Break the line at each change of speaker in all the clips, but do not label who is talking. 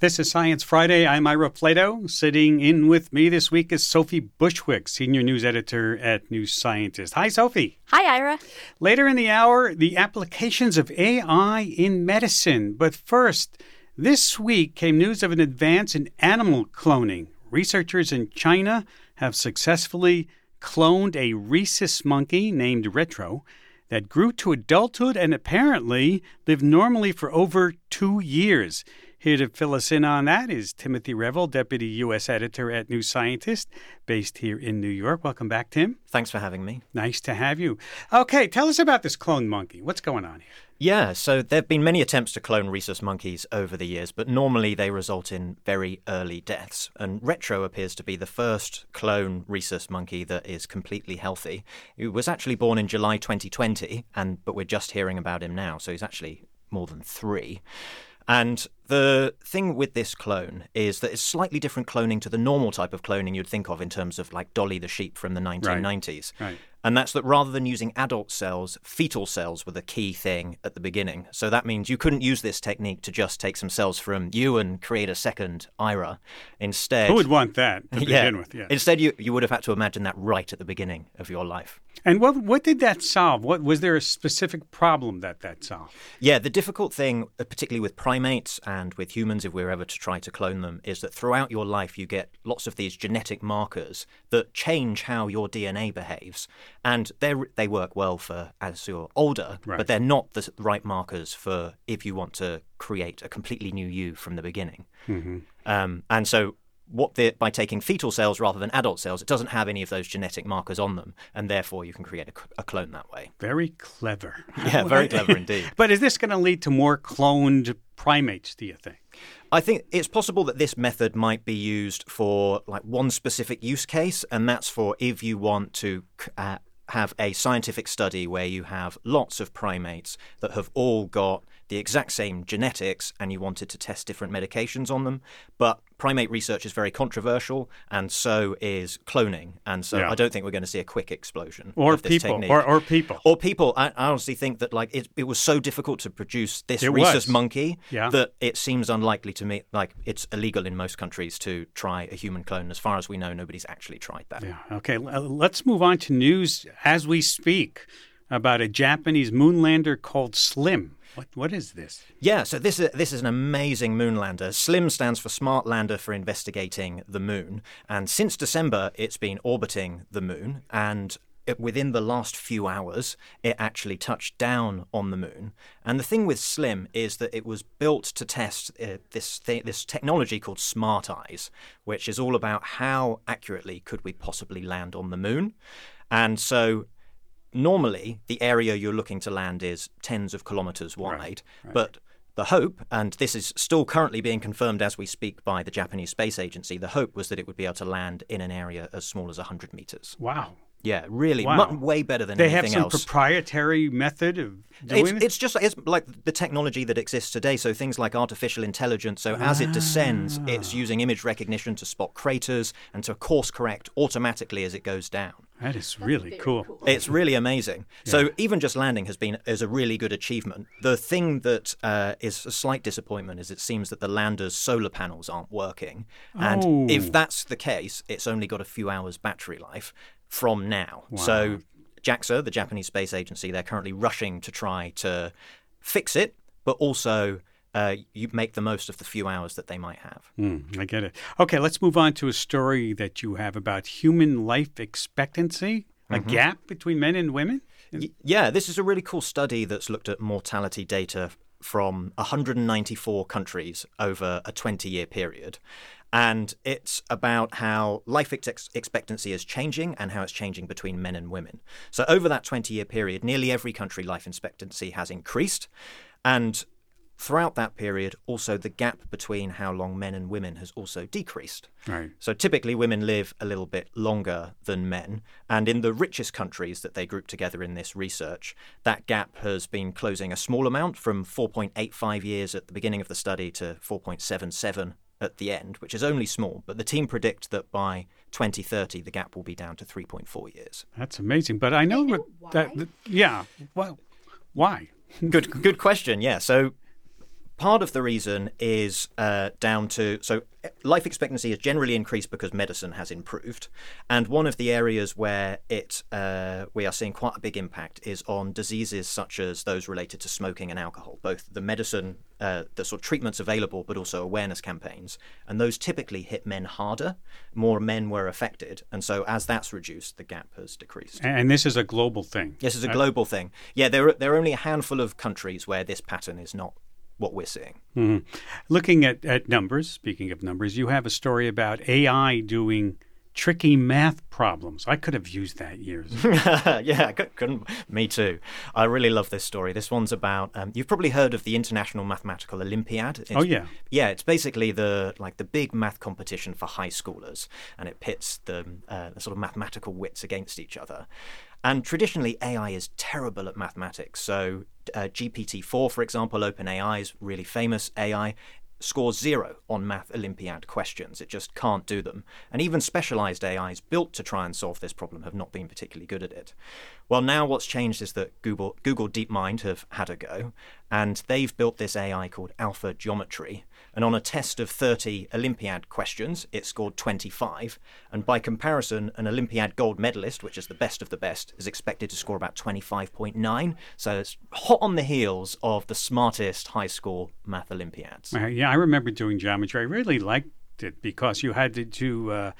This is Science Friday. I'm Ira Flatow. Sitting in with me this week is Sophie Bushwick, Senior News Editor at New Scientist. Hi, Sophie.
Hi, Ira.
Later in the hour, the applications of AI in medicine. But first, this week came news of an advance in animal cloning. Researchers in China have successfully cloned a rhesus monkey named Retro that grew to adulthood and apparently lived normally for over two years. Here to fill us in on that is Timothy Revell, Deputy U.S. Editor at New Scientist, based here in New York. Welcome back, Tim.
Thanks for having me.
Nice to have you. Okay, tell us about this clone monkey. What's going on here?
Yeah, so there have been many attempts to clone rhesus monkeys over the years, but normally they result in very early deaths. And Retro appears to be the first clone rhesus monkey that is completely healthy. He was actually born in July 2020, and but we're just hearing about him now, so he's actually more than three. And the thing with this clone is that it's slightly different cloning to the normal type of cloning you'd think of in terms of like Dolly the sheep from the 1990s.
Right. right.
And that's that rather than using adult cells, fetal cells were the key thing at the beginning. So that means you couldn't use this technique to just take some cells from you and create a second Ira. Instead,
who would want that to
yeah,
begin with? Yeah.
Instead, you, you would have had to imagine that right at the beginning of your life.
And what what did that solve? What was there a specific problem that that solved?
Yeah, the difficult thing, uh, particularly with primates and with humans, if we're ever to try to clone them, is that throughout your life you get lots of these genetic markers that change how your DNA behaves and they they work well for as you're older,
right.
but they're not the right markers for if you want to create a completely new you from the beginning.
Mm-hmm.
Um, and so, what the, by taking fetal cells rather than adult cells, it doesn't have any of those genetic markers on them, and therefore you can create a, a clone that way.
Very clever.
Yeah, very clever indeed.
but is this going to lead to more cloned primates? Do you think?
I think it's possible that this method might be used for like one specific use case, and that's for if you want to uh, have a scientific study where you have lots of primates that have all got the exact same genetics and you wanted to test different medications on them. But primate research is very controversial, and so is cloning. And so
yeah.
I don't think we're going to see a quick explosion.
Or
of this
people,
technique.
or, or people,
or people. I, I honestly think that like it, it was so difficult to produce this
it
rhesus
was.
monkey
yeah.
that it seems unlikely to me. Like it's illegal in most countries to try a human clone. As far as we know, nobody's actually tried that.
Yeah. Okay. Uh, let's move on to news as we speak about a Japanese moonlander called Slim. What, what is this?
Yeah, so this is this is an amazing moonlander. SLIM stands for Smart Lander for Investigating the Moon, and since December, it's been orbiting the moon. And it, within the last few hours, it actually touched down on the moon. And the thing with SLIM is that it was built to test uh, this th- this technology called Smart Eyes, which is all about how accurately could we possibly land on the moon. And so normally the area you're looking to land is tens of kilometers wide,
right, right.
but the hope, and this is still currently being confirmed as we speak by the Japanese Space Agency, the hope was that it would be able to land in an area as small as 100 meters.
Wow.
Yeah, really,
wow.
much, way better than
they
anything
have some
else.
proprietary method of doing
it's,
it.
it's just it's like the technology that exists today. So things like artificial intelligence. So as it descends, it's using image recognition to spot craters and to course correct automatically as it goes down.
That is really cool.
cool.
It's really amazing. Yeah. So even just landing has been is a really good achievement. The thing that uh, is a slight disappointment is it seems that the lander's solar panels aren't working, and
oh.
if that's the case, it's only got a few hours battery life from now.
Wow.
So JAXA, the Japanese Space Agency, they're currently rushing to try to fix it, but also uh, you make the most of the few hours that they might have.
Mm, I get it. Okay, let's move on to a story that you have about human life expectancy, a
Mm-hmm.
gap between men and women.
Y- yeah, this is a really cool study that's looked at mortality data from 194 countries over a 20 year period. And it's about how life ex- expectancy is changing and how it's changing between men and women. So, over that 20 year period, nearly every country life expectancy has increased. And throughout that period, also the gap between how long men and women has also decreased.
Right.
So typically, women live a little bit longer than men. And in the richest countries that they group together in this research, that gap has been closing a small amount from 4.85 years at the beginning of the study to 4.77 at the end, which is only small. But the team predict that by 2030, the gap will be down to 3.4 years.
That's amazing. But I know,
know
that, that, yeah. Well, why?
Good, good question. Yeah. So part of the reason is uh, down to so life expectancy has generally increased because medicine has improved, and one of the areas where it uh, we are seeing quite a big impact is on diseases such as those related to smoking and alcohol. Both the medicine, uh, the sort of treatments available, but also awareness campaigns, and those typically hit men harder. More men were affected, and so as that's reduced, the gap has decreased.
And this is a global thing.
Yes, it's a global thing. Yeah, there are, there are only a handful of countries where this pattern is not what we're seeing.
Mm-hmm. Looking at, at numbers, speaking of numbers, you have a story about AI doing tricky math problems. I could have used that years
yeah, couldn't. Me too. I really love this story. This one's about. Um, you've probably heard of the International Mathematical Olympiad. It's,
oh yeah.
Yeah, it's basically the like the big math competition for high schoolers, and it pits the, uh, the sort of mathematical wits against each other. And traditionally, AI is terrible at mathematics. So, uh, GPT-4, for example, OpenAI's really famous AI, scores zero on Math Olympiad questions. It just can't do them. And even specialized AIs built to try and solve this problem have not been particularly good at it. Well, now what's changed is that Google, Google DeepMind have had a go, and they've built this AI called Alpha Geometry. And on a test of 30 Olympiad questions, it scored 25. And by comparison, an Olympiad gold medalist, which is the best of the best, is expected to score about 25.9. So it's hot on the heels of the smartest high school math Olympiads.
Yeah, I remember doing geometry. I really liked it because you had to. Uh,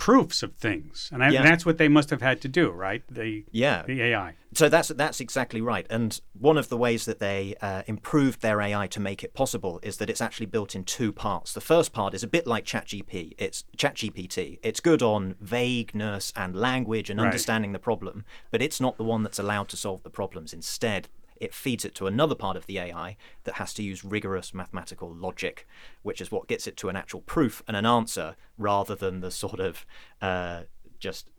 proofs of things, and, I, yeah. and, that's what they must have had to do, right? The
yeah,
the AI.
So that's that's exactly right. And one of the ways that they uh, improved their AI to make it possible is that it's actually built in two parts. The first part is a bit like ChatGPT. It's ChatGPT. It's good on vagueness and language and right. understanding the problem, but it's not the one that's allowed to solve the problems. Instead, it feeds it to another part of the AI that has to use rigorous mathematical logic, which is what gets it to an actual proof and an answer rather than the sort of uh, just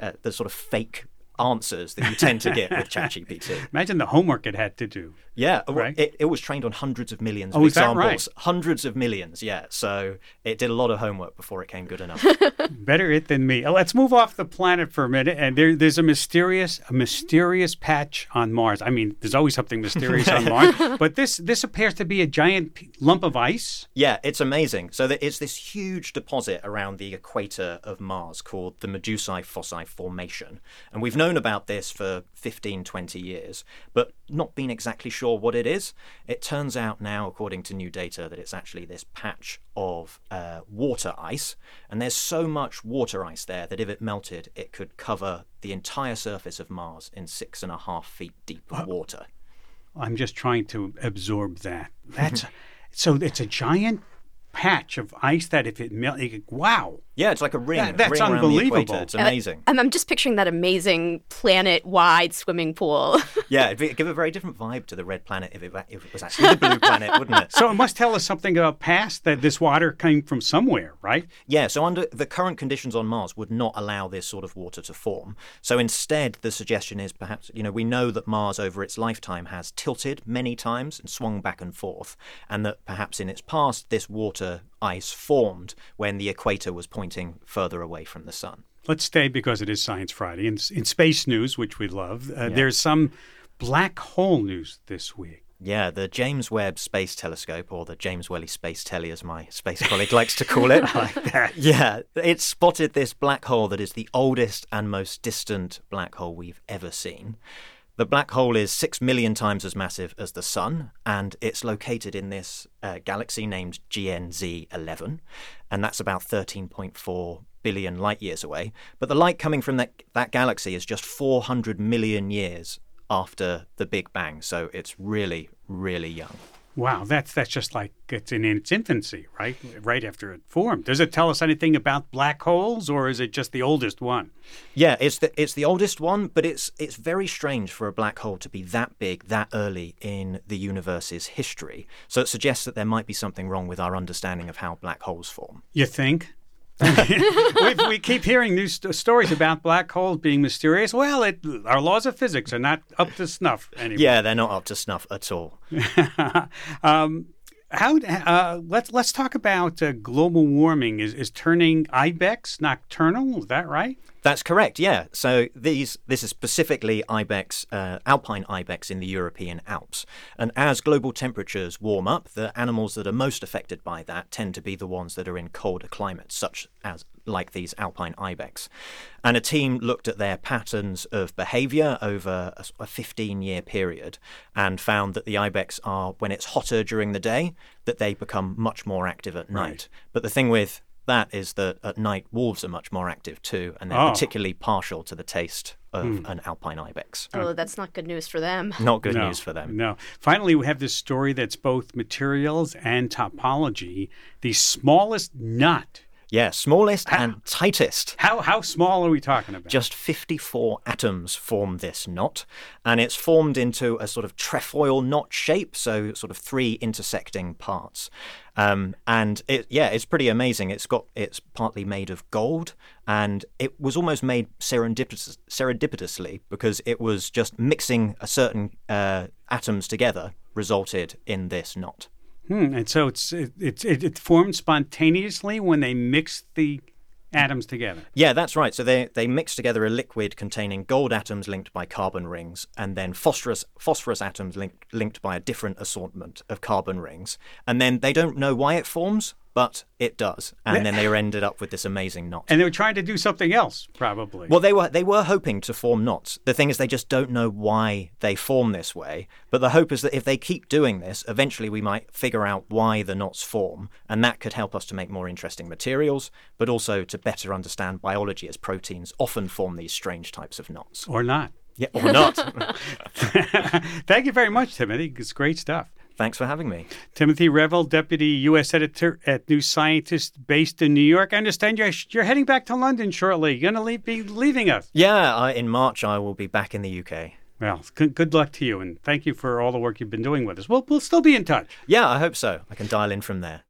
uh, the sort of fake answers that you tend to get with ChatGPT.
Imagine the homework it had to do.
Yeah, right? it, it was trained on hundreds of millions of oh, examples. Right? Hundreds of millions, yeah. So it did a lot of homework before it came good enough.
Better it than me. Uh, let's move off the planet for a minute. And there, there's a mysterious, a mysterious patch on Mars. I mean, there's always something mysterious on Mars, but this this appears to be a giant lump of ice.
Yeah, it's amazing. So it's this huge deposit around the equator of Mars called the Medusae Fossae Formation, and we've known about this for 15, 20 years, but not been exactly sure sure what it is. It turns out now, according to new data, that it's actually this patch of uh, water ice. And there's so much water ice there that if it melted, it could cover the entire surface of Mars in six and a half feet deep of water.
I'm just trying to absorb that. That's so it's a giant patch of ice that if it melted, wow.
Yeah, it's like a ring.
That, that's
ring
unbelievable.
It's uh, amazing.
And I'm just picturing that amazing planet-wide swimming pool.
yeah, it'd give a very different vibe to the red planet if it, if it was actually the blue planet, wouldn't it?
So it must tell us something about past that this water came from somewhere, right?
Yeah. So under the current conditions on Mars would not allow this sort of water to form. So instead, the suggestion is perhaps you know we know that Mars over its lifetime has tilted many times and swung back and forth, and that perhaps in its past this water ice formed when the equator was pointing further away from the sun.
Let's stay because it is Science Friday. In, in space news, which we love, uh, yeah. there's some black hole news this week.
Yeah, the James Webb Space Telescope, or the James Welle Space Telly, as my space colleague likes to call it.
Like.
Yeah, it spotted this black hole that is the oldest and most distant black hole we've ever seen. The black hole is six million times as massive as the Sun, and it's located in this uh, galaxy named GN-z11, and that's about 13.4 billion light years away. But the light coming from that, that galaxy is just 400 million years after the Big Bang, so it's really, really young.
Wow, that's that's just like it's in its infancy, right? Right after it formed. Does it tell us anything about black holes, or is it just the oldest one?
Yeah, it's the it's the oldest one, but it's it's very strange for a black hole to be that big that early in the universe's history. So it suggests that there might be something wrong with our understanding of how black holes form.
You think? We, we, keep hearing new st- stories about black holes being mysterious. Well, it, our laws of physics are not up to snuff anymore.
Yeah, they're not up to snuff at all.
um, how uh, let's let's talk about uh, global warming is is turning ibex nocturnal. Is that right?
That's correct. Yeah. So these this is specifically ibex, uh, alpine ibex in the European Alps, and as global temperatures warm up, the animals that are most affected by that tend to be the ones that are in colder climates, such as like these alpine ibex. And a team looked at their patterns of behavior over a 15 year period and found that the ibex are, when it's hotter during the day, that they become much more active at night. Right. But the thing with that is that at night wolves are much more active too, and they're oh. particularly partial to the taste of mm. an alpine ibex.
Oh, that's not good news for them.
Not good no, news for them.
No. Finally, we have this story that's both materials and topology. The smallest nut
yeah, smallest how, and tightest.
How how small are we talking about?
Just 54 atoms form this knot, and it's formed into a sort of trefoil knot shape, so sort of three intersecting parts. Um, and it, yeah, it's pretty amazing. It's got it's partly made of gold, and it was almost made serendipitous, serendipitously because it was just mixing a certain uh, atoms together resulted in this knot.
Hmm. And so it's it, it, it formed spontaneously when they mixed the atoms together.
Yeah, that's right. So they they mix together a liquid containing gold atoms linked by carbon rings, and then phosphorus phosphorus atoms linked linked by a different assortment of carbon rings, and then they don't know why it forms but it does. And then they ended up with this amazing knot.
And they were trying to do something else, probably.
Well, they were they were hoping to form knots. The thing is, they just don't know why they form this way. But the hope is that if they keep doing this, eventually we might figure out why the knots form, and that could help us to make more interesting materials, but also to better understand biology, as proteins often form these strange types of knots.
Or not.
Yeah, or not.
Thank you very much, Timothy. It's great stuff.
Thanks for having me.
Timothy Revell, Deputy U.S. Editor at New Scientist based in New York. I understand you're, you're heading back to London shortly. You're going to leave, be leaving us.
Yeah, in March I will be back in the UK.
Well, good, good luck to you, and thank you for all the work you've been doing with us. We'll, we'll still be in touch.
Yeah, I hope so. I can dial in from there.